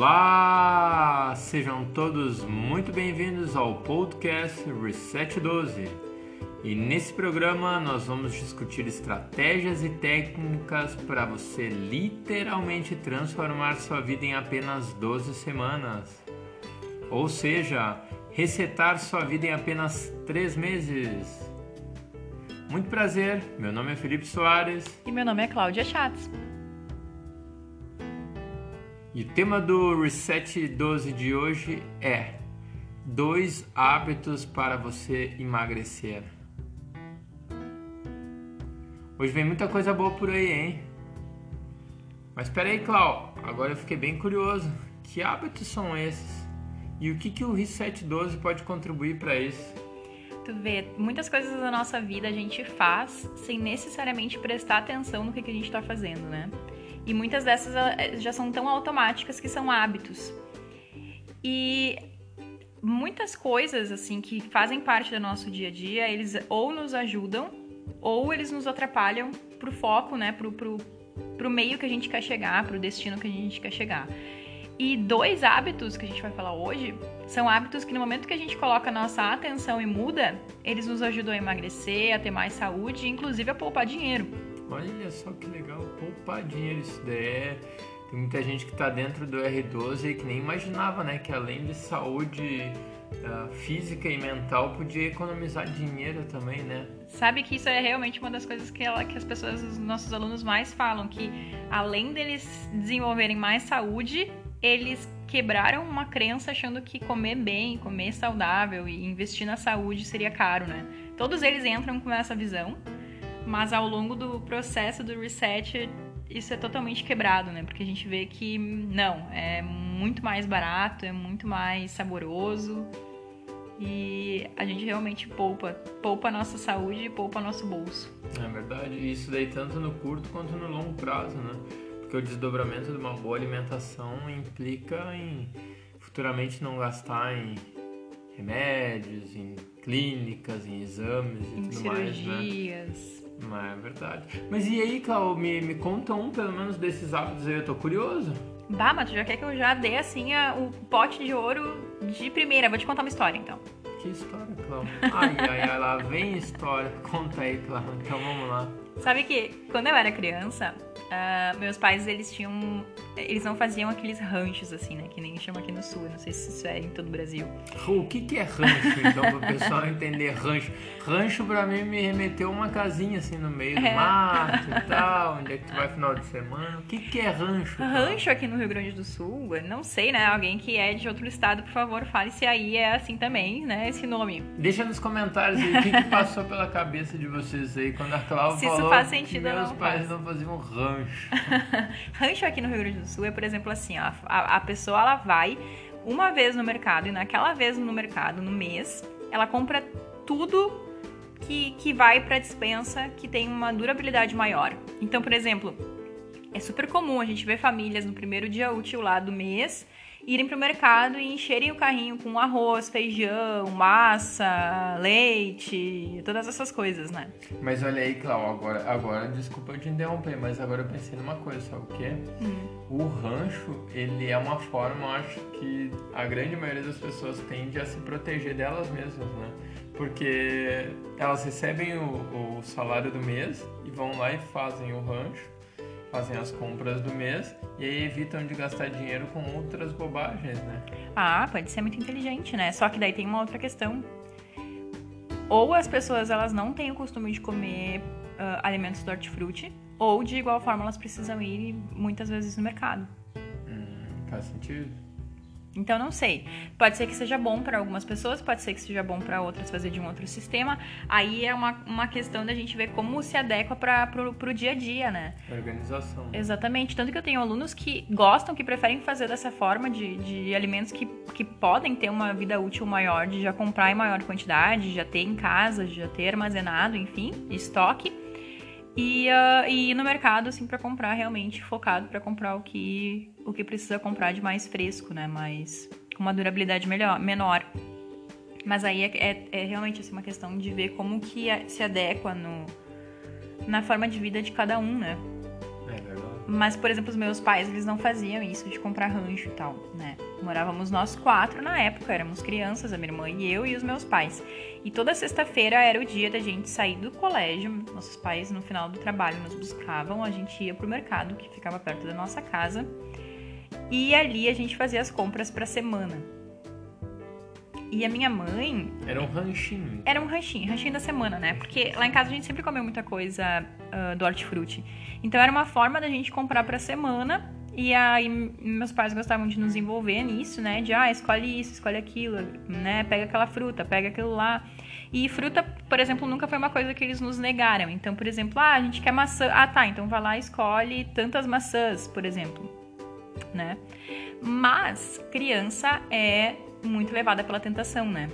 Olá! Sejam todos muito bem-vindos ao podcast Reset 12. E nesse programa nós vamos discutir estratégias e técnicas para você literalmente transformar sua vida em apenas 12 semanas. Ou seja, resetar sua vida em apenas 3 meses. Muito prazer, meu nome é Felipe Soares. E meu nome é Cláudia Schatz. E o tema do Reset 12 de hoje é dois hábitos para você emagrecer. Hoje vem muita coisa boa por aí, hein? Mas espera aí, Clau, agora eu fiquei bem curioso. Que hábitos são esses? E o que, que o Reset 12 pode contribuir para isso? Tu vê, muitas coisas da nossa vida a gente faz sem necessariamente prestar atenção no que, que a gente está fazendo, né? E muitas dessas eh, já são tão automáticas que são hábitos. E muitas coisas assim que fazem parte do nosso dia a dia, eles ou nos ajudam ou eles nos atrapalham pro foco, né, pro, pro, pro meio que a gente quer chegar, pro destino que a gente quer chegar. E dois hábitos que a gente vai falar hoje são hábitos que no momento que a gente coloca a nossa atenção e muda, eles nos ajudam a emagrecer, a ter mais saúde, inclusive a poupar dinheiro. Olha só que legal, poupar dinheiro isso daí é... Tem muita gente que está dentro do R12 que nem imaginava, né? Que além de saúde uh, física e mental, podia economizar dinheiro também, né? Sabe que isso é realmente uma das coisas que, ela, que as pessoas, os nossos alunos mais falam, que além deles desenvolverem mais saúde, eles quebraram uma crença achando que comer bem, comer saudável e investir na saúde seria caro, né? Todos eles entram com essa visão, mas ao longo do processo do reset isso é totalmente quebrado, né? Porque a gente vê que não, é muito mais barato, é muito mais saboroso e a gente realmente poupa, poupa a nossa saúde e poupa nosso bolso. É verdade, isso daí tanto no curto quanto no longo prazo, né? Porque o desdobramento de uma boa alimentação implica em futuramente não gastar em remédios, em clínicas, em exames e em tudo cirurgias. mais, né? Mas é verdade. Mas e aí, Clau, me, me conta um pelo menos desses hábitos aí, eu tô curioso. Bah, mas tu já quer que eu já dê assim a, o pote de ouro de primeira? Vou te contar uma história então. Que história, Clau? Ai, ai, ai, lá vem história. Conta aí, Clau. Então vamos lá. Sabe que quando eu era criança, uh, meus pais eles tinham. Eles não faziam aqueles ranchos assim, né? Que nem chama aqui no sul. Eu não sei se isso é em todo o Brasil. O que, que é rancho, então, para o pessoal entender rancho? Rancho pra mim me remeteu uma casinha assim no meio do É. mato e tal, onde é que tu vai final de semana. O que, que é rancho? Clau? Rancho aqui no Rio Grande do Sul, não sei, né? Alguém que é de outro estado, por favor, fale se aí é assim também, né? Esse nome. Deixa nos comentários aí o que, que passou pela cabeça de vocês aí quando a Clau Se isso falou faz que sentido ou meus não pais faz. não faziam rancho. Rancho aqui no Rio Grande do Sul é, por exemplo, assim, a, a pessoa ela vai uma vez no mercado e naquela vez no mercado, no mês, ela compra tudo que, que vai pra dispensa que tem uma durabilidade maior. Então, por exemplo, é super comum a gente ver famílias no primeiro dia útil lá do mês irem pro mercado e encherem o carrinho com arroz, feijão, massa, leite, todas essas coisas, né? Mas olha aí, Clau, agora, agora desculpa eu te interromper, mas agora eu pensei numa coisa, sabe o quê? O rancho, ele é uma forma, eu acho que a grande maioria das pessoas tende a se proteger delas mesmas, né? Porque elas recebem o, o salário do mês e vão lá e fazem o rancho, fazem as compras do mês e aí evitam de gastar dinheiro com outras bobagens, né? Ah, pode ser muito inteligente, né? Só que daí tem uma outra questão. Ou as pessoas elas não têm o costume de comer ah, alimentos do hortifruti, ou de igual forma elas precisam ir muitas vezes no mercado. Hum, faz sentido? Então não sei. Pode ser que seja bom para algumas pessoas, pode ser que seja bom para outras fazer de um outro sistema. Aí é uma, uma questão da gente ver como se adequa para pro, pro dia a dia, né? Organização. Exatamente. Tanto que eu tenho alunos que gostam, que preferem fazer dessa forma de, de alimentos que, que podem ter uma vida útil maior, de já comprar em maior quantidade, já ter em casa, de já ter armazenado, enfim, estoque. E, ah, e ir no mercado, assim, para comprar realmente focado para comprar o que, o que precisa comprar de mais fresco, né? Mais, com uma durabilidade melhor, menor. Mas aí é, é, é realmente assim, uma questão de ver como que é- se adequa no, na forma de vida de cada um, né? É verdade. Mas, por exemplo, os meus pais, eles não faziam isso de comprar rancho e tal, né? Morávamos nós quatro na época, éramos crianças, a minha irmã e eu e os meus pais. E toda sexta-feira era o dia da gente sair do colégio. Nossos pais, no final do trabalho, nos buscavam, a gente ia pro mercado, que ficava perto da nossa casa. E ali a gente fazia as compras pra semana. E a minha mãe. Era um ranchinho. Era um ranchinho, ranchinho da semana, né? Porque lá em casa a gente sempre comeu muita coisa uh, do hortifruti. Então era uma forma da gente comprar pra semana. E aí meus pais gostavam de nos envolver nisso, né? De ah, escolhe isso, escolhe aquilo, né? Pega aquela fruta, pega aquilo lá. E fruta, por exemplo, nunca foi uma coisa que eles nos negaram. Então, por exemplo, ah, a gente quer maçã. Ah, tá, então vai lá e escolhe tantas maçãs, por exemplo, né? Mas criança é muito levada pela tentação, né?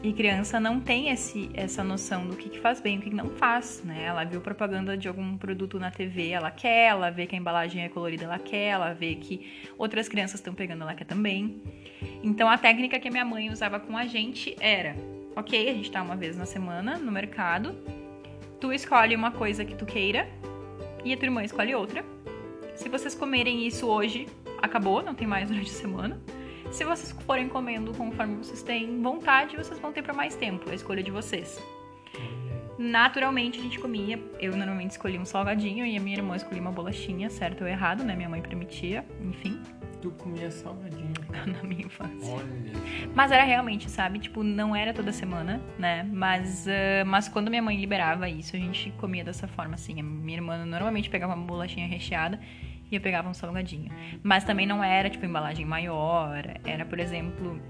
E criança não tem esse, essa noção do que, que faz bem e o que, que não faz, né? Ela viu propaganda de algum produto na TV, ela quer, ela vê que a embalagem é colorida, ela quer, ela vê que outras crianças estão pegando, ela quer também. Então a técnica que a minha mãe usava com a gente era: ok, a gente tá uma vez na semana no mercado, tu escolhe uma coisa que tu queira e a tua irmã escolhe outra. Se vocês comerem isso hoje, acabou, não tem mais durante a semana. Se vocês forem comendo conforme vocês têm vontade, vocês vão ter para mais tempo, a escolha de vocês. Naturalmente a gente comia, eu normalmente escolhia um salgadinho e a minha irmã escolhia uma bolachinha, certo ou errado, né? Minha mãe permitia, enfim. Tu comia salgadinho? Na minha infância. Olha. Mas era realmente, sabe? Tipo, não era toda semana, né? Mas, uh, mas quando minha mãe liberava isso, a gente comia dessa forma, assim. A minha irmã normalmente pegava uma bolachinha recheada e eu pegava um salgadinho. Mas também não era, tipo, embalagem maior. Era, por exemplo,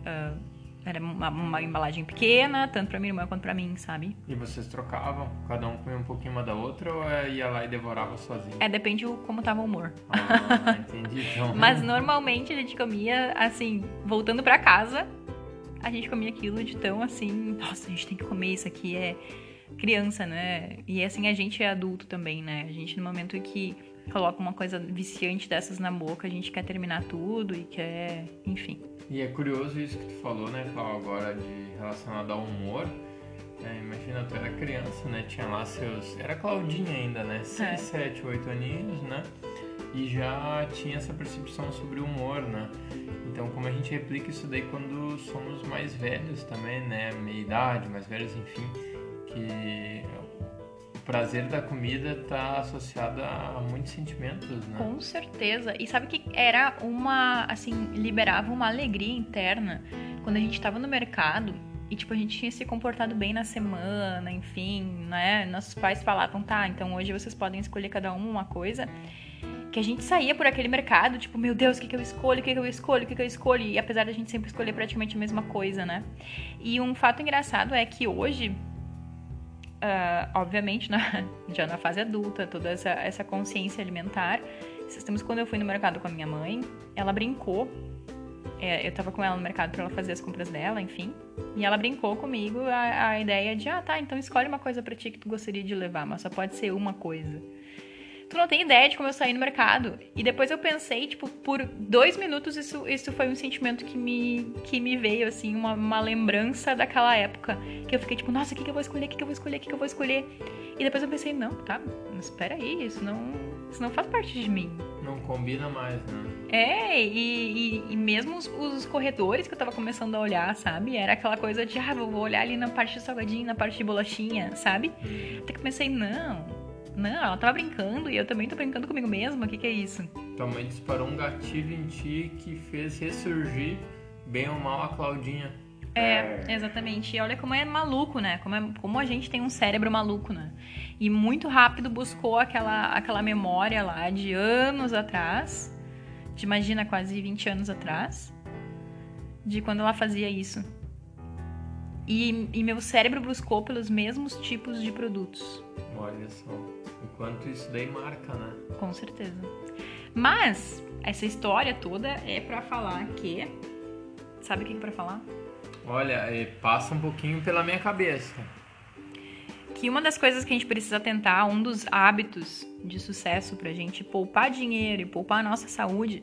uh, era uma, uma, embalagem pequena, tanto pra minha irmã quanto pra mim, sabe? E vocês trocavam? Cada um comia um pouquinho uma da outra ou é, ia lá e devorava sozinho? É, depende de como tava o humor. Ah, entendi. Então... Mas normalmente a gente comia, assim, voltando pra casa, a gente comia aquilo de tão assim, nossa, a gente tem que comer isso aqui, é criança, né? E assim, a gente é adulto também, né? A gente no momento que coloca uma coisa viciante dessas na boca, a gente quer terminar tudo e quer, enfim. E é curioso isso que tu falou, né, Clau, agora de relacionado ao humor. É, imagina, tu era criança, né? Tinha lá seus. Era Claudinha ainda, né? 6, 7, 8 aninhos, né? E já tinha essa percepção sobre o humor, né? Então, como a gente replica isso daí quando somos mais velhos também, né? Meia idade, mais velhos, enfim, que prazer da comida está associado a muitos sentimentos, né? Com certeza. E sabe que era uma, assim, liberava uma alegria interna quando a gente estava no mercado e, tipo, a gente tinha se comportado bem na semana, enfim, né? Nossos pais falavam, tá, então hoje vocês podem escolher cada um uma coisa. Que a gente saía por aquele mercado, tipo, meu Deus, o que, que eu escolho, o que, que eu escolho, o que, que eu escolho. E apesar da gente sempre escolher praticamente a mesma coisa, né? E um fato engraçado é que hoje uh, obviamente, na, já na fase adulta, toda essa, essa consciência alimentar. Esses quando eu fui no mercado com a minha mãe, ela brincou. É, eu tava com ela no mercado para ela fazer as compras dela, enfim. E ela brincou comigo a, a ideia de: ah, tá, então escolhe uma coisa para ti que tu gostaria de levar, mas só pode ser uma coisa. Tu não tem ideia de como eu saí no mercado. E depois eu pensei, tipo, por dois minutos isso, isso foi um sentimento que me, que me veio, assim, uma, uma lembrança daquela época. Que eu fiquei tipo, nossa, o que, que eu vou escolher? O que, que eu vou escolher? O que, que eu vou escolher? E depois eu pensei, não, tá, mas espera aí, isso não, isso não faz parte de mim. Não combina mais, né? É, e, e, e, mesmo os, os, corredores que eu tava começando a olhar, sabe? Era aquela coisa de, ah, vou olhar ali na parte de salgadinho, na parte de bolachinha, sabe? Hum. Até que pensei, não, não, ela tava brincando e eu também tô brincando comigo mesma. O que, que é isso? Tua mãe disparou um gatilho em ti que fez ressurgir, bem ou mal, a Claudinha. É, exatamente. E olha como é maluco, né? Como, é, como a gente tem um cérebro maluco, né? E muito rápido buscou aquela, aquela memória lá de anos atrás, de imagina quase 20 anos atrás, de quando ela fazia isso. E, e meu cérebro buscou pelos mesmos tipos de produtos. Olha só. Enquanto isso daí marca, né? Com certeza. Mas essa história toda é para falar que sabe o que é para falar? Olha, é, passa um pouquinho pela minha cabeça. Que uma das coisas que a gente precisa tentar, um dos hábitos de sucesso pra gente poupar dinheiro e poupar a nossa saúde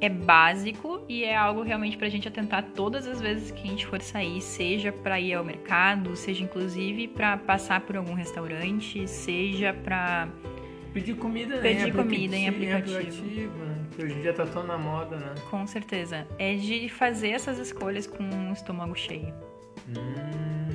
é básico e é algo realmente pra gente atentar todas as vezes que a gente for sair, seja para ir ao mercado, seja inclusive para passar por algum restaurante, seja para pedir comida, Pedir em comida em aplicativo, aplicativo. né? Que hoje em dia tá tão na moda, né? Com certeza. É de fazer essas escolhas com o estômago cheio. Hum,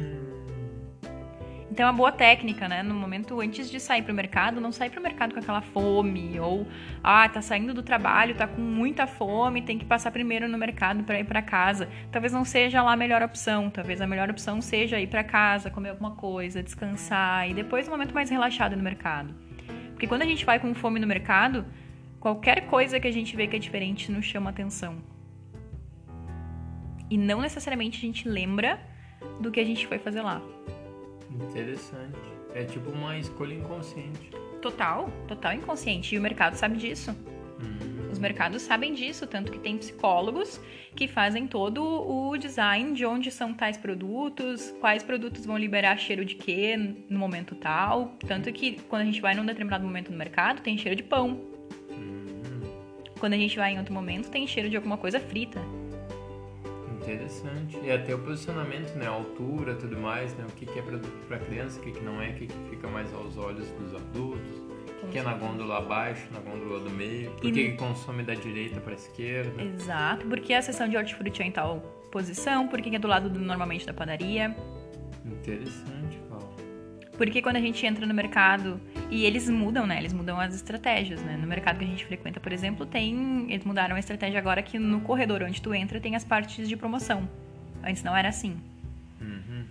Então, é uma boa técnica, né? No momento antes de sair pro mercado, não sair pro mercado com aquela fome. Ou, ah, tá saindo do trabalho, tá com muita fome, tem que passar primeiro no mercado para ir para casa. Talvez não seja lá a melhor opção. Talvez a melhor opção seja ir para casa, comer alguma coisa, descansar. E depois um momento mais relaxado no mercado. Porque quando a gente vai com fome no mercado, qualquer coisa que a gente vê que é diferente nos chama atenção. E não necessariamente a gente lembra do que a gente foi fazer lá. Interessante. É tipo uma escolha inconsciente. Total, total inconsciente. E o mercado sabe disso. Hum, Os mercados sabem disso, tanto que tem psicólogos que fazem todo o design de onde são tais produtos, quais produtos vão liberar cheiro de quê no momento tal. Tanto que quando a gente vai num determinado momento no mercado, tem cheiro de pão. hum, Quando a gente vai em outro momento, tem cheiro de alguma coisa frita. Interessante. E até o posicionamento, né? A altura, tudo mais, né? O que, que é produto para criança, o que, que não é, o que, que fica mais aos olhos dos adultos. O que, é na gôndola abaixo, na gôndola do meio. Por E- que, consome da direita para esquerda. Exato, porque a seção de hortifruti é em tal posição, porque é do lado do, normalmente da padaria. Interessante. Porque quando a gente entra no mercado e eles mudam, né? Eles mudam as estratégias, né? No mercado que a gente frequenta, por exemplo, tem. Eles mudaram a estratégia agora que no corredor onde tu entra tem as partes de promoção. Antes não era assim. Uhum.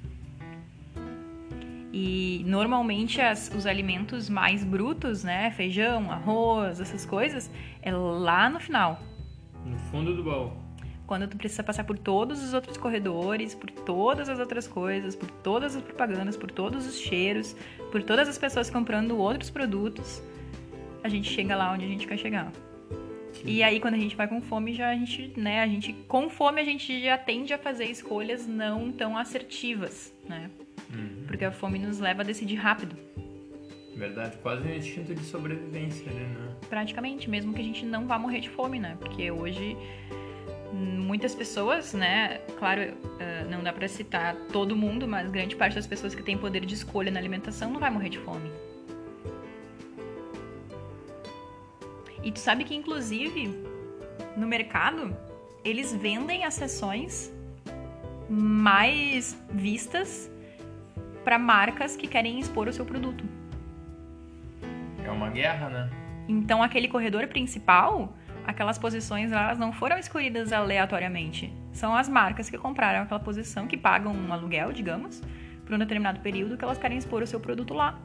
E normalmente as- os alimentos mais brutos, né? Feijão, arroz, essas coisas, é lá no final. No fundo do baú. Quando tu precisa passar por todos os outros corredores, por todas as outras coisas, por todas as propagandas, por todos os cheiros, por todas as pessoas comprando outros produtos, a gente chega lá onde a gente quer chegar. E aí quando a gente vai com fome, já a gente, né, a gente com fome a gente já tende a fazer escolhas não tão assertivas, né? Uhum. Porque a fome nos leva a decidir rápido, Verdade, quase um instinto de sobrevivência ali, né? praticamente, mesmo que a gente não vá morrer de fome, né? Porque hoje muitas pessoas, né? Claro, eh, não dá pra citar todo mundo, mas grande parte das pessoas que têm poder de escolha na alimentação não vai morrer de fome. E tu sabe que, inclusive, no mercado, eles vendem as seções mais vistas para marcas que querem expor o seu produto. É uma guerra, né? Então, aquele corredor principal, aquelas posições lá, elas não foram escolhidas aleatoriamente. São as marcas que compraram aquela posição, que pagam um aluguel, digamos, por um determinado período, que elas querem expor o seu produto lá.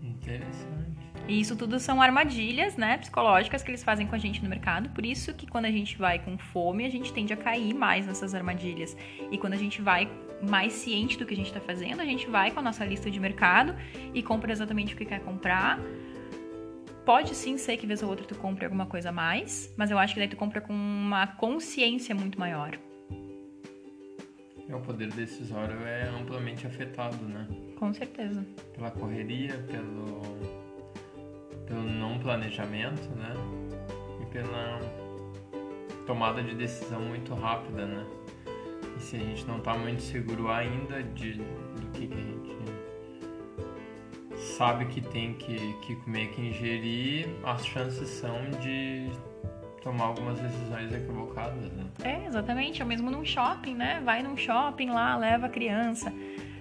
Interessante. E isso tudo são armadilhas, né, psicológicas que eles fazem com a gente no mercado. Por isso que quando a gente vai com fome, a gente tende a cair mais nessas armadilhas. E quando a gente vai mais ciente do que a gente está fazendo, a gente vai com a nossa lista de mercado e compra exatamente o que quer comprar. Pode sim ser que vez ou outra tu compre alguma coisa a mais, mas eu acho que daí tu compra com uma consciência muito maior. É, O poder decisório é amplamente afetado, né? Com certeza. Pela correria, pelo, pelo não planejamento, né? E pela tomada de decisão muito rápida, né? E se a gente não tá muito seguro ainda de, do que, que a gente sabe que tem que, que comer, que ingerir, as chances são de tomar algumas decisões equivocadas, né? É, exatamente. É o mesmo num shopping, né? Vai num shopping lá, leva a criança,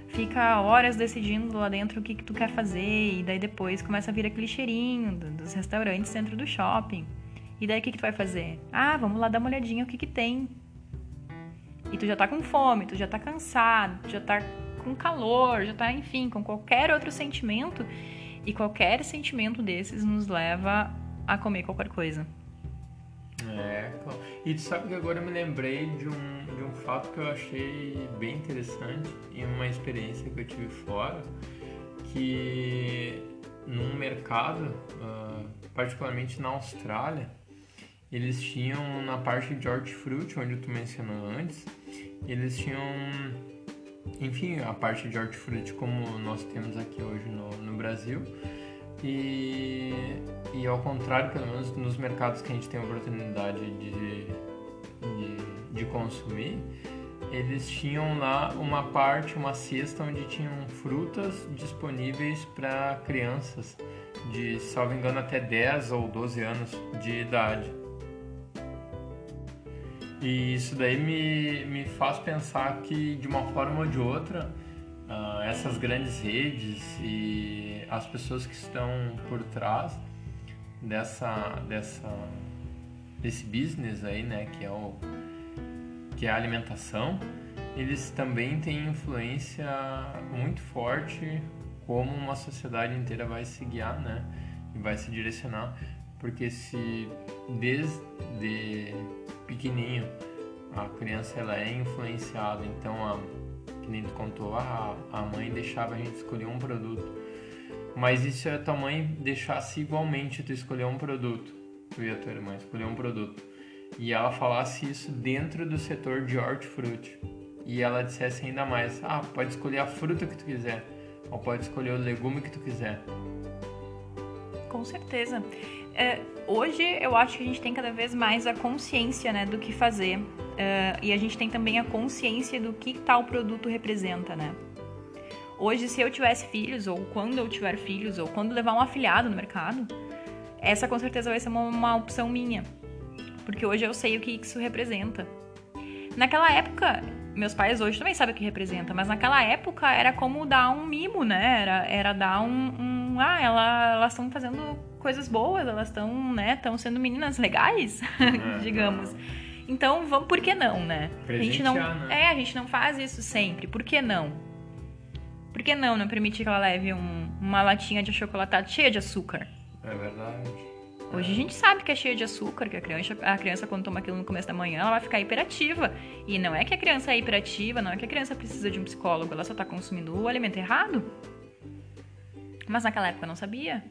fica horas decidindo lá dentro o que, que tu quer fazer, e daí depois começa a vir aquele cheirinho do- dos restaurantes dentro do shopping. E daí o que, que tu vai fazer? Ah, vamos lá dar uma olhadinha o que, que tem. E tu já tá com fome, tu já tá cansado, tu já tá com calor, já tá, enfim, com qualquer outro sentimento. E qualquer sentimento desses nos leva a comer qualquer coisa. É. E tu sabe que agora eu me lembrei de um, de um fato que eu achei bem interessante em uma experiência que eu tive fora, que num mercado, ah, particularmente na Austrália, eles tinham na parte de hortifruti, onde tu mencionou antes, eles tinham, enfim, a parte de hortifruti como nós temos aqui hoje no, no Brasil, e, e ao contrário, pelo menos nos mercados que a gente tem a oportunidade de, de, de consumir, eles tinham lá uma parte, uma cesta onde tinham frutas disponíveis para crianças de, salvo engano, até 10 ou 12 anos de idade. E isso daí me, me faz pensar que, de uma forma ou de outra, uh, essas grandes redes e as pessoas que estão por trás dessa, dessa, desse business aí, né, que é, o, que é a alimentação, eles também têm influência muito forte como uma sociedade inteira vai se guiar, né, e vai se direcionar, porque se desde pequenininho a criança ela é influenciada, então a que nem tu contou, a, a mãe deixava a gente escolher um produto. Mas e se a tua mãe deixasse igualmente tu escolher um produto? Tu e a tua irmã escolher um produto. E ela falasse isso dentro do setor de hortifruti. E ela dissesse ainda mais, ah, pode escolher a fruta que tu quiser. Ou pode escolher o legume que tu quiser. Com certeza. É, hoje eu acho que a gente tem cada vez mais a consciência né, do que fazer. E a gente tem também a consciência do que tal produto representa, né? Hoje, se eu tivesse filhos, ou quando eu tiver filhos, ou quando levar um afilhado no mercado, essa com certeza vai ser uma, uma opção minha. Porque hoje eu sei o que isso representa. Naquela época, meus pais hoje também sabem o que representa, mas naquela época era como dar um mimo, né? Era, era dar um. um ah, ela, elas estão fazendo coisas boas, elas estão, né? Estão sendo meninas legais, é, digamos. Então, vamos, por que não, né? A gente não, né? É, a gente não faz isso sempre. Por que não? Por que não não permitir que ela leve um, uma latinha de achocolatado cheia de açúcar? É verdade. Hoje a gente sabe que é cheia de açúcar, que a criança, a criança quando toma aquilo no começo da manhã, ela vai ficar hiperativa. E não é que a criança é hiperativa, não é que a criança precisa de um psicólogo, ela só tá consumindo o alimento errado. Mas naquela época não sabia.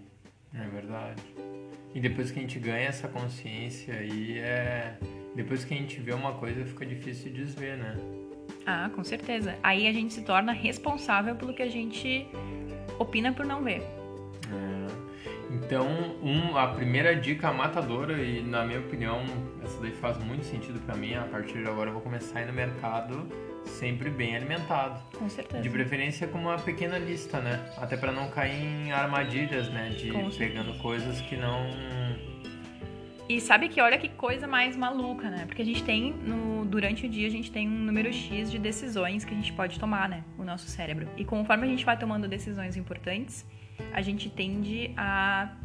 É verdade. E depois que a gente ganha essa consciência aí, é depois que a gente vê uma coisa, fica difícil de desver, né? Ah, com certeza. Aí a gente se torna responsável pelo que a gente opina por não ver. É. Então, um, a primeira dica matadora, e na minha opinião, essa daí faz muito sentido para mim, a partir de agora eu vou começar a ir no mercado sempre bem alimentado. Com certeza. De preferência com uma pequena lista, né? Até para não cair em armadilhas, né? De Com pegando certeza. coisas que não E sabe que olha que coisa mais maluca, né? Porque a gente tem, no, durante o dia, a gente tem um número X de decisões que a gente pode tomar, né? O nosso cérebro. E conforme a gente vai tomando decisões importantes, a gente tende a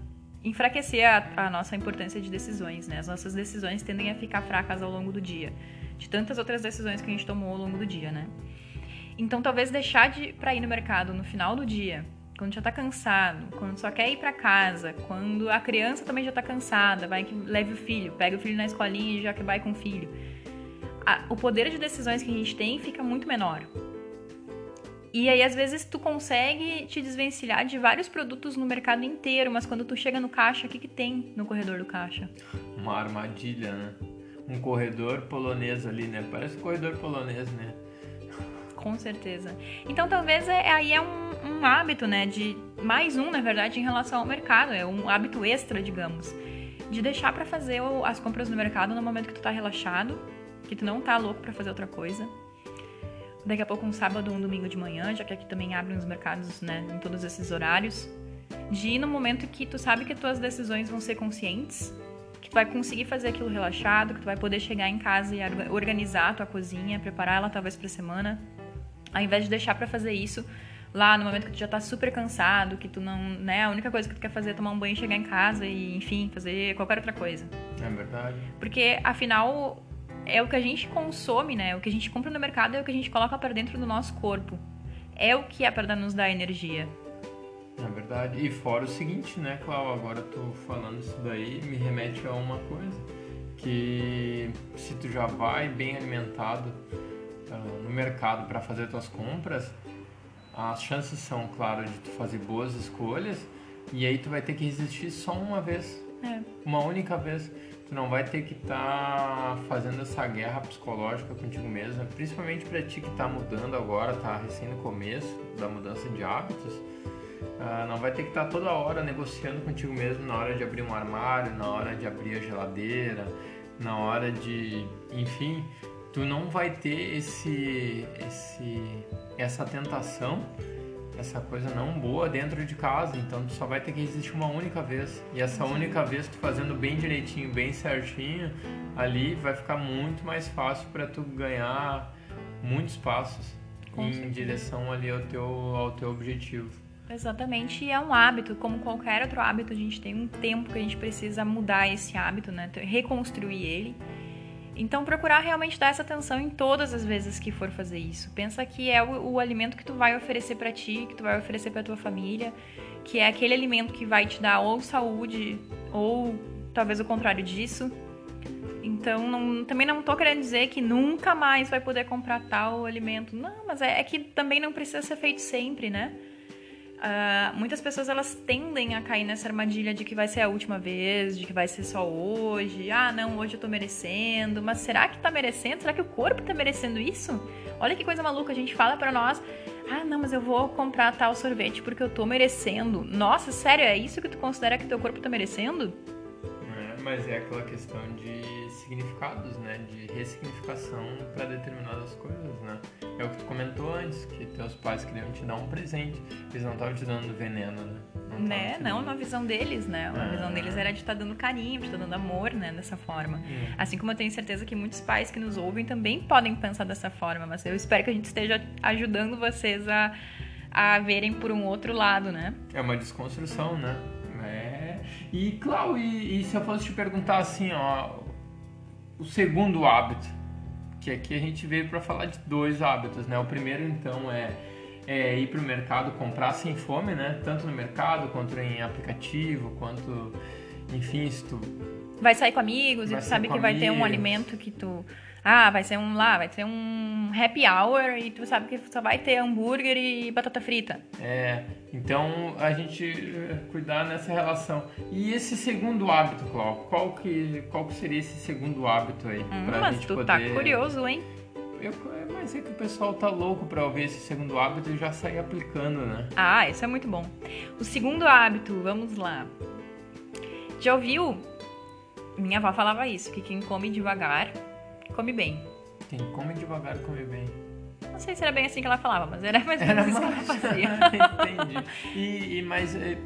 enfraquecer a, a nossa importância de decisões, né? As nossas decisões tendem a ficar fracas ao longo do dia. De tantas outras decisões que a gente tomou ao longo do dia, né? Então, talvez deixar de para ir no mercado no final do dia quando já tá cansado, quando só quer ir para casa, quando a criança também já tá cansada, vai que leve o filho, pega o filho na escolinha e já que vai com o filho. A, o poder de decisões que a gente tem fica muito menor. E aí, às vezes, tu consegue te desvencilhar de vários produtos no mercado inteiro, mas quando tu chega no caixa, o que, que tem no corredor do caixa? uma armadilha, né? Um corredor polonês ali, né? Parece um corredor polonês, né? Com certeza. Então, talvez é, aí é um, um hábito, né? De mais um, na verdade, em relação ao mercado. É um hábito extra, digamos. De deixar pra fazer as compras no mercado no momento que tu tá relaxado, que tu não tá louco pra fazer outra coisa. Daqui a pouco um sábado ou um domingo de manhã, já que aqui também abrem os mercados, né? Em todos esses horários. De ir no momento que tu sabe que tuas decisões vão ser conscientes, que tu vai conseguir fazer aquilo relaxado, que tu vai poder chegar em casa e orga- organizar a tua cozinha, preparar ela talvez pra semana, ao invés de deixar pra fazer isso lá no momento que tu já tá super cansado, que tu não, né, a única coisa que tu quer fazer é tomar um banho, chegar em casa e, enfim, fazer qualquer outra coisa. É verdade. Porque afinal é o que a gente consome, né? O que a gente compra no mercado é o que a gente coloca pra dentro do nosso corpo. É o que é para nos dar energia. É verdade. E fora o seguinte, né, Clau? Agora tu falando isso daí me remete a uma coisa. Que se tu já vai bem alimentado ah, no mercado para fazer tuas compras, as chances são, claro, de tu fazer boas escolhas. E aí tu vai ter que resistir só uma vez. É. Uma única vez. Tu não vai ter que estar fazendo essa guerra psicológica contigo mesmo, principalmente pra ti que tá mudando agora, tá recém no começo da mudança de hábitos. Ah, não vai ter que estar toda hora negociando contigo mesmo na hora de abrir um armário, na hora de abrir a geladeira, na hora de, enfim, tu não vai ter esse, esse, essa tentação, essa coisa não boa dentro de casa. Então tu só vai ter que existir uma única vez. E essa Sim. única vez tu fazendo bem direitinho, bem certinho, ali vai ficar muito mais fácil para tu ganhar muitos passos Com em certeza. direção ali ao teu, ao teu objetivo. Exatamente, e é um hábito, como qualquer outro hábito, a gente tem um tempo que a gente precisa mudar esse hábito, né? Reconstruir ele. Então, procurar realmente dar essa atenção em todas as vezes que for fazer isso. Pensa que é o, o alimento que tu vai oferecer para ti, que tu vai oferecer para tua família, que é aquele alimento que vai te dar ou saúde ou talvez o contrário disso. Então, não, também não tô querendo dizer que nunca mais vai poder comprar tal alimento. Não, mas é, é que também não precisa ser feito sempre, né? Uh, muitas pessoas elas tendem a cair nessa armadilha de que vai ser a última vez, de que vai ser só hoje. Ah, não, hoje eu tô merecendo. Mas será que tá merecendo? Será que o corpo tá merecendo isso? Olha que coisa maluca, a gente fala para nós: "Ah, não, mas eu vou comprar tal sorvete porque eu tô merecendo". Nossa, sério, é isso que tu considera que teu corpo tá merecendo? É, mas é aquela questão de significados, né? De ressignificação para determinadas coisas, né? É o que tu comentou antes, que teus pais queriam te dar um presente. Eles não estavam te dando veneno, né? Não, né? não na visão deles, né? A ah. visão deles era de estar tá dando carinho, de estar tá dando amor, né? Dessa forma. Hum. Assim como eu tenho certeza que muitos pais que nos ouvem também podem pensar dessa forma, mas eu espero que a gente esteja ajudando vocês a, a verem por um outro lado, né? É uma desconstrução, né? E, Clau, e, e se eu fosse te perguntar assim, ó, o segundo hábito, que aqui a gente veio para falar de dois hábitos, né? O primeiro então é, é ir para o mercado comprar sem fome, né? Tanto no mercado quanto em aplicativo, quanto enfim, se tu vai sair com amigos vai e tu sabe que amigos. vai ter um alimento que tu ah, vai ser um lá, vai ser um happy hour e tu sabe que só vai ter hambúrguer e batata frita. É, então a gente eh, cuidar nessa relação. E esse segundo hábito, Clau, qual que, qual que seria esse segundo hábito aí? Hum, pra mas gente tu tá poder... tá curioso, hein? Eu, mas é que o pessoal tá louco pra ouvir esse segundo hábito e já sair aplicando, né? Ah, isso é muito bom. O segundo hábito, vamos lá. Já ouviu? Minha avó falava isso, que quem come devagar come bem. Quem come devagar come bem. Não sei se era bem assim que ela falava, mas era mais ou menos assim que ela fazia. Entendi. E, e mas eh,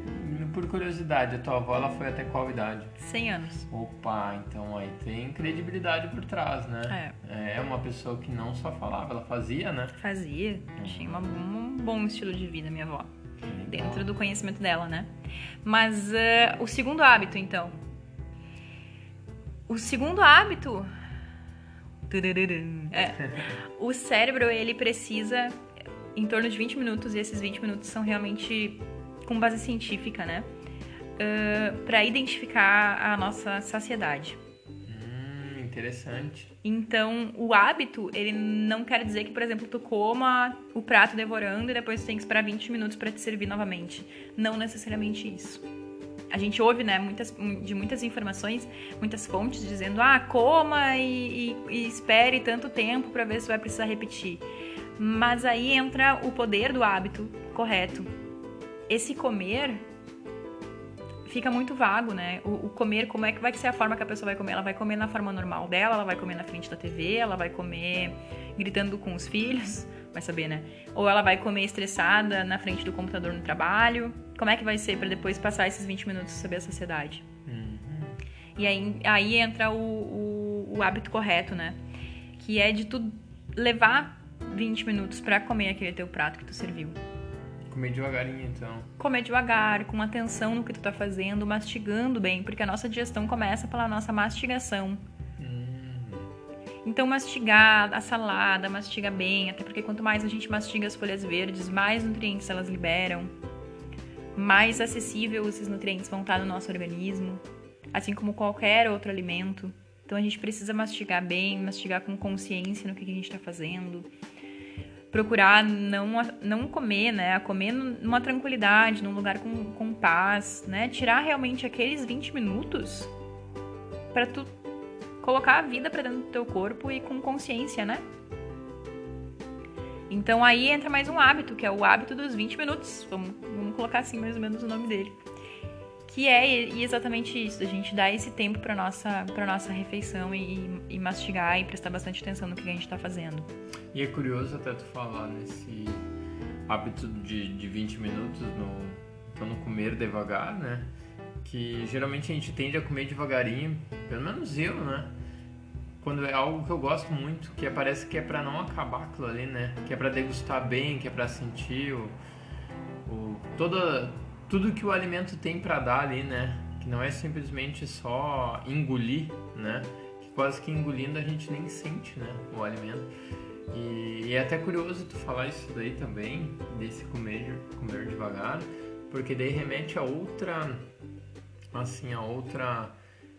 por curiosidade, a tua avó ela foi até qual idade? 100 anos. Opa, então aí tem credibilidade por trás, né? É. É uma pessoa que não só falava, ela fazia, né? Fazia. Uhum. Tinha uma, um bom estilo de vida, minha avó. Dentro do conhecimento dela, né? Mas uh, o segundo hábito, então. O segundo hábito é, o cérebro, ele precisa em torno de 20 minutos, e esses 20 minutos são realmente com base científica, né? Uh, para identificar a nossa saciedade. Hum, interessante. Então, o hábito, ele não quer dizer que, por exemplo, tu coma o prato devorando e depois tu tem que esperar 20 minutos para te servir novamente. Não necessariamente isso a gente ouve, né, muitas, de muitas informações, muitas fontes dizendo, ah, coma e, e, e espere tanto tempo para ver se vai precisar repetir. Mas aí entra o poder do hábito correto. Esse comer fica muito vago, né? O, o, comer, como é que vai ser a forma que a pessoa vai comer? Ela vai comer na forma normal dela, ela vai comer na frente da TV, ela vai comer gritando com os filhos, vai saber, né? Ou ela vai comer estressada na frente do computador no trabalho. Como é que vai ser para depois passar esses 20 minutos sobre a sociedade? Uhum. E aí, aí entra o, o, o, hábito correto, né? Que é de tu levar 20 minutos para comer aquele teu prato que tu serviu. Comer devagarinho, então. Comer devagar, com atenção no que tu tá fazendo, mastigando bem, porque a nossa digestão começa pela nossa mastigação. Uhum. Então, mastigar a salada, mastiga bem, até porque quanto mais a gente mastiga as folhas verdes, mais nutrientes elas liberam mais acessível esses nutrientes vão estar no nosso organismo, assim como qualquer outro alimento. Então a gente precisa mastigar bem, mastigar com consciência no que a gente está fazendo. Procurar não, não comer, né? Comer numa tranquilidade, num lugar com, com paz, né? Tirar realmente aqueles 20 minutos para tu colocar a vida para dentro do teu corpo e com consciência, né? Então aí entra mais um hábito, que é o hábito dos 20 minutos. Vamos, vamos colocar assim mais ou menos o nome dele. que é exatamente isso, a gente dar esse tempo para nossa para nossa refeição e, e, mastigar e prestar bastante atenção no que a gente está fazendo. E é curioso até tu falar nesse hábito de, de 20 minutos no, então no comer devagar, né? Que geralmente a gente tende a comer devagarinho, pelo menos eu, né? Quando é algo que eu gosto muito, que parece que é para não acabar aquilo ali, né? Que é para degustar bem, que é para sentir o, o toda tudo que o alimento tem para dar ali, né? Que não é simplesmente só engolir, né? Que quase que engolindo a gente nem sente, né? O alimento. E, e, é até curioso tu falar isso daí também, desse comer, comer devagar, porque daí remete a outra, assim, a outra,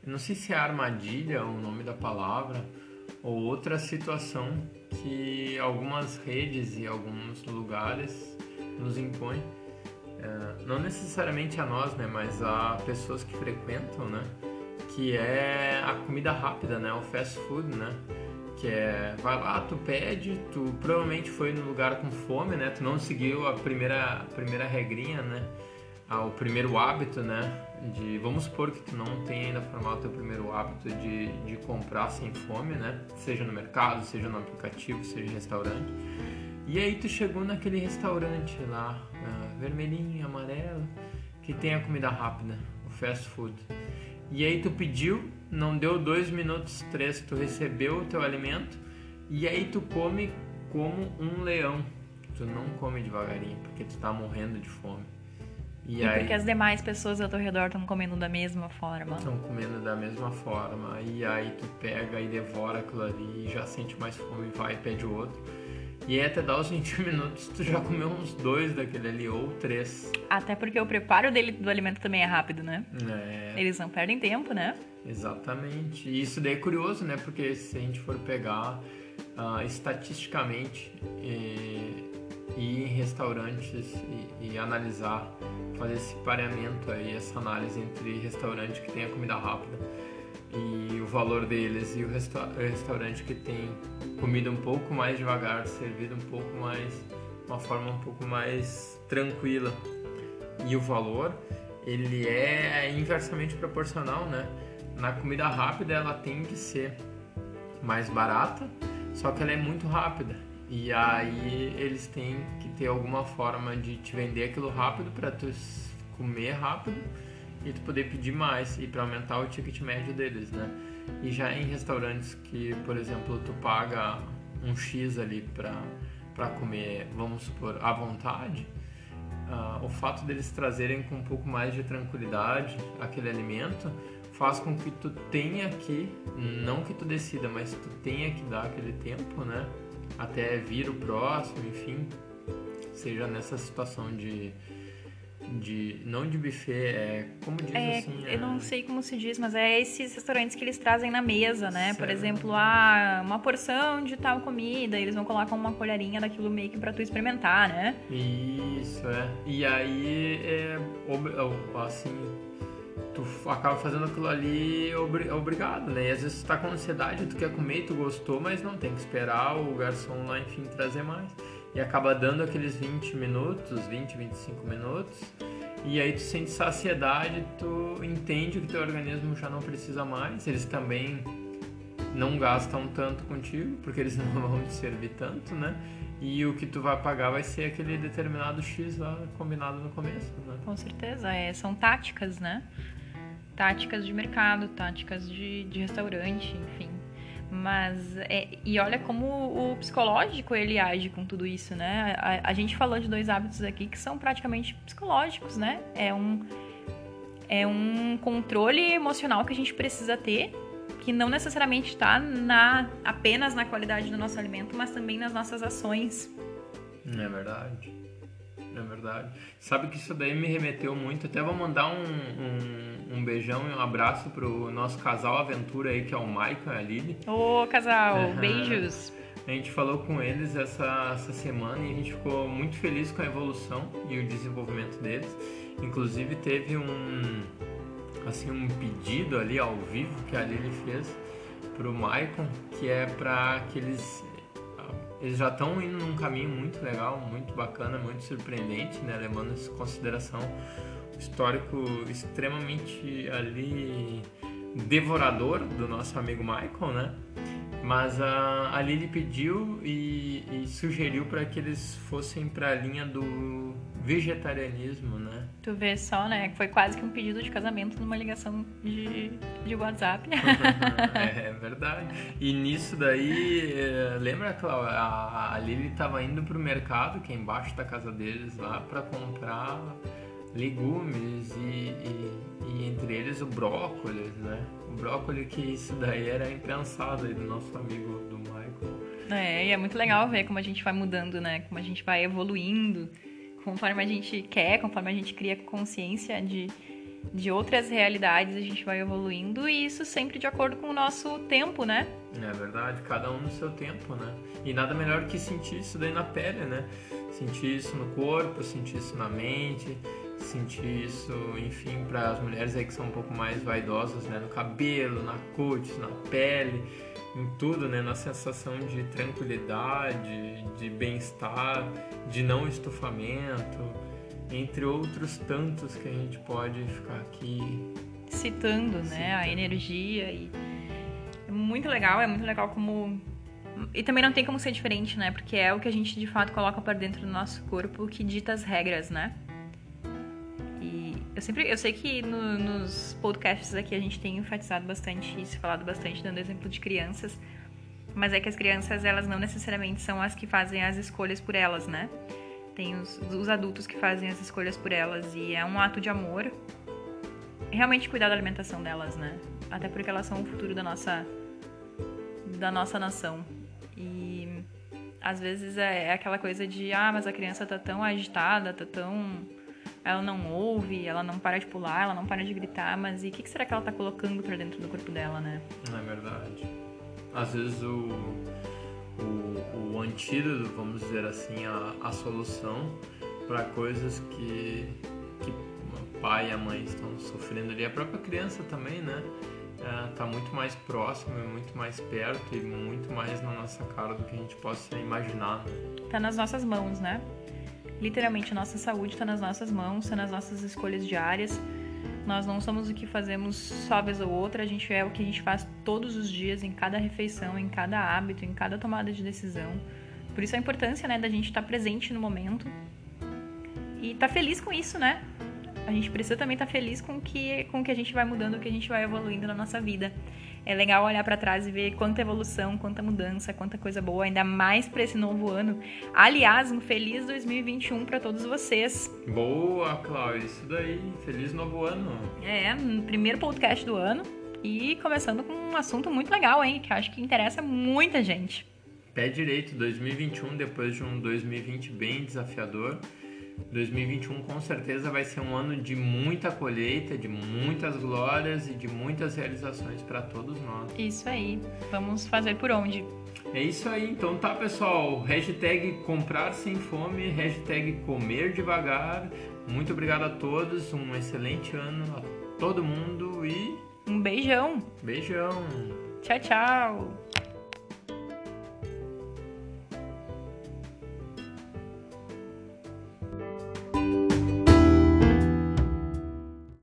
não sei se é armadilha o nome da palavra, ou outra situação que algumas redes e alguns lugares nos impõem, é, não necessariamente a nós, né, mas a pessoas que frequentam, né, que é a comida rápida, né, o fast food, né, que é vai lá, tu pede, tu provavelmente foi no lugar com fome, né? Tu não seguiu a primeira, a primeira regrinha, né? O primeiro hábito, né? De vamos supor que tu não tem ainda formado o teu primeiro hábito de, de comprar sem fome, né? Seja no mercado, seja no aplicativo, seja em restaurante. E aí tu chegou naquele restaurante lá, uh, vermelhinho, amarelo, que tem a comida rápida, o fast food. E aí tu pediu, não deu dois minutos, três, tu recebeu o teu alimento e aí tu come como um leão. Tu não come devagarinho, porque tu tá morrendo de fome. E, e aí, porque as demais pessoas ao teu redor estão comendo da mesma forma. Estão comendo da mesma forma. E aí tu pega e devora aquilo ali e já sente mais fome, vai e pede outro. E aí até dar os 20 minutos, tu já comeu uns dois daquele ali, ou três. Até porque o preparo dele, do alimento também é rápido, né? É. Eles não perdem tempo, né? Exatamente. E isso daí é curioso, né? Porque se a gente for pegar uh, estatisticamente e, ir em restaurantes e, e, analisar, fazer esse pareamento aí, essa análise entre restaurante que tem a comida rápida e o valor deles e o resta restaurante que tem comida um pouco mais devagar, servida um pouco mais, uma forma um pouco mais tranquila. E o valor, ele é inversamente proporcional, né? Na comida rápida ela tem que ser mais barata, só que ela é muito rápida. E aí eles têm que ter alguma forma de te vender aquilo rápido para tu comer rápido e tu poder pedir mais e para aumentar o ticket médio deles, né? E já em restaurantes que, por exemplo, tu paga um X ali para comer, vamos supor, à vontade, uh, o fato deles trazerem com um pouco mais de tranquilidade aquele alimento faz com que tu tenha que, não que tu decida, mas tu tenha que dar aquele tempo, né? Até vir o próximo, enfim, seja nessa situação de de não de buffet, é como diz é, assim. Eu não é sei como se diz, mas é esses restaurantes que eles trazem na mesa, né? Certo. Por exemplo, ah, uma porção de tal comida, eles vão colocar uma colherinha daquilo meio que para tu experimentar, né? Isso é. E aí é assim, tu acaba fazendo aquilo ali obrigado, né? E às vezes tu tá com ansiedade, tu quer comer, tu gostou, mas não tem que esperar o garçom lá, enfim, trazer mais e acaba dando aqueles 20 minutos, 20, 25 minutos, e aí tu sente saciedade, tu entende que teu organismo já não precisa mais, eles também não gastam tanto contigo, porque eles não vão te servir tanto, né? E o que tu vai pagar vai ser aquele determinado X lá combinado no começo, né? Com certeza, é, são táticas, né? Táticas de mercado, táticas de, de restaurante, enfim. Mas, é, e olha como o psicológico ele age com tudo isso, né? A, a, gente falou de dois hábitos aqui que são praticamente psicológicos, né? É um, é um controle emocional que a gente precisa ter, que não necessariamente está na, apenas na qualidade do nosso alimento, mas também nas nossas ações. É verdade. É verdade. Sabe que isso daí me remeteu muito. Até vou mandar um, um, um beijão e um abraço pro nosso casal aventura aí, que é o Maicon e a Lili. Ô, casal, uhum. beijos. A gente falou com eles essa, essa semana e a gente ficou muito feliz com a evolução e o desenvolvimento deles. Inclusive teve um assim um pedido ali ao vivo que a Lili fez pro Maicon, que é para que eles eles já estão indo num caminho muito legal, muito bacana, muito surpreendente, né? Levando em consideração o histórico extremamente ali devorador do nosso amigo Michael, né? Mas a, a Lily pediu e, e sugeriu para que eles fossem para a linha do vegetarianismo, né? Tu vê só, né? Foi quase que um pedido de casamento numa ligação de, de WhatsApp. é, é, verdade. E nisso daí, eh, lembra, Cláudia? A, a Lily estava indo pro mercado, que é embaixo da casa deles lá, para comprar legumes e, e, e, entre eles o brócolis, né? O brócolis que isso daí era impensado aí do nosso amigo do Michael. É, e é muito legal ver como a gente vai mudando, né? Como a gente vai evoluindo, conforme a gente quer, conforme a gente cria consciência de, de outras realidades, a gente vai evoluindo e isso sempre de acordo com o nosso tempo, né? É verdade, cada um no seu tempo, né? E nada melhor que sentir isso daí na pele, né? Sentir isso no corpo, sentir isso na mente, sentir isso, enfim, para as mulheres aí que são um pouco mais vaidosas, né, no cabelo, na cutis, na pele, em tudo, né, na sensação de tranquilidade, de bem-estar, de não estufamento, entre outros tantos que a gente pode ficar aqui citando, citando. né, a energia e é muito legal, é muito legal como e também não tem como ser diferente, né? Porque é o que a gente de fato coloca para dentro do nosso corpo que dita as regras, né? Eu sempre, eu sei que no, nos podcasts aqui a gente tem enfatizado bastante isso, falado bastante, dando exemplo de crianças, mas é que as crianças, elas não necessariamente são as que fazem as escolhas por elas, né? Tem os, os adultos que fazem as escolhas por elas e é um ato de amor realmente cuidar da alimentação delas, né? Até porque elas são o futuro da nossa da nossa nação. E às vezes é, é aquela coisa de, ah, mas a criança tá tão agitada, tá tão ela não ouve, ela não para de pular, ela não para de gritar, mas e o que, que, será que ela tá colocando para dentro do corpo dela, né? É verdade. Às vezes o, o, o antídoto, vamos dizer assim, a, a solução para coisas que, que o pai e a mãe estão sofrendo ali, a própria criança também, né? É, tá muito mais próximo, muito mais perto e muito mais na nossa cara do que a gente possa imaginar. Né? Tá nas nossas mãos, né? Literalmente, a nossa saúde está nas nossas mãos, está nas nossas escolhas diárias. Nós não somos o que fazemos só vez ou outra, a gente é o que a gente faz todos os dias, em cada refeição, em cada hábito, em cada tomada de decisão. Por isso a importância, né, da gente estar tá presente no momento e estar tá feliz com isso, né? A gente precisa também estar tá feliz com que, com que a gente vai mudando, que a gente vai evoluindo na nossa vida é legal olhar para trás e ver quanta evolução, quanta mudança, quanta coisa boa, ainda mais para esse novo ano. Aliás, um feliz 2021 para todos vocês. Boa, Cláudia, isso daí. Feliz novo ano. É, primeiro podcast do ano e começando com um assunto muito legal, hein, que acho que interessa muita gente. Pé direito, 2021 depois de um 2020 bem desafiador. 2021 com certeza vai ser um ano de muita colheita, de muitas glórias e de muitas realizações para todos nós. Isso aí. Vamos fazer por onde? É isso aí, então tá pessoal, hashtag comprar sem fome, hashtag comer devagar. Muito obrigado a todos, um excelente ano a todo mundo e. Um beijão! Beijão! Tchau, tchau!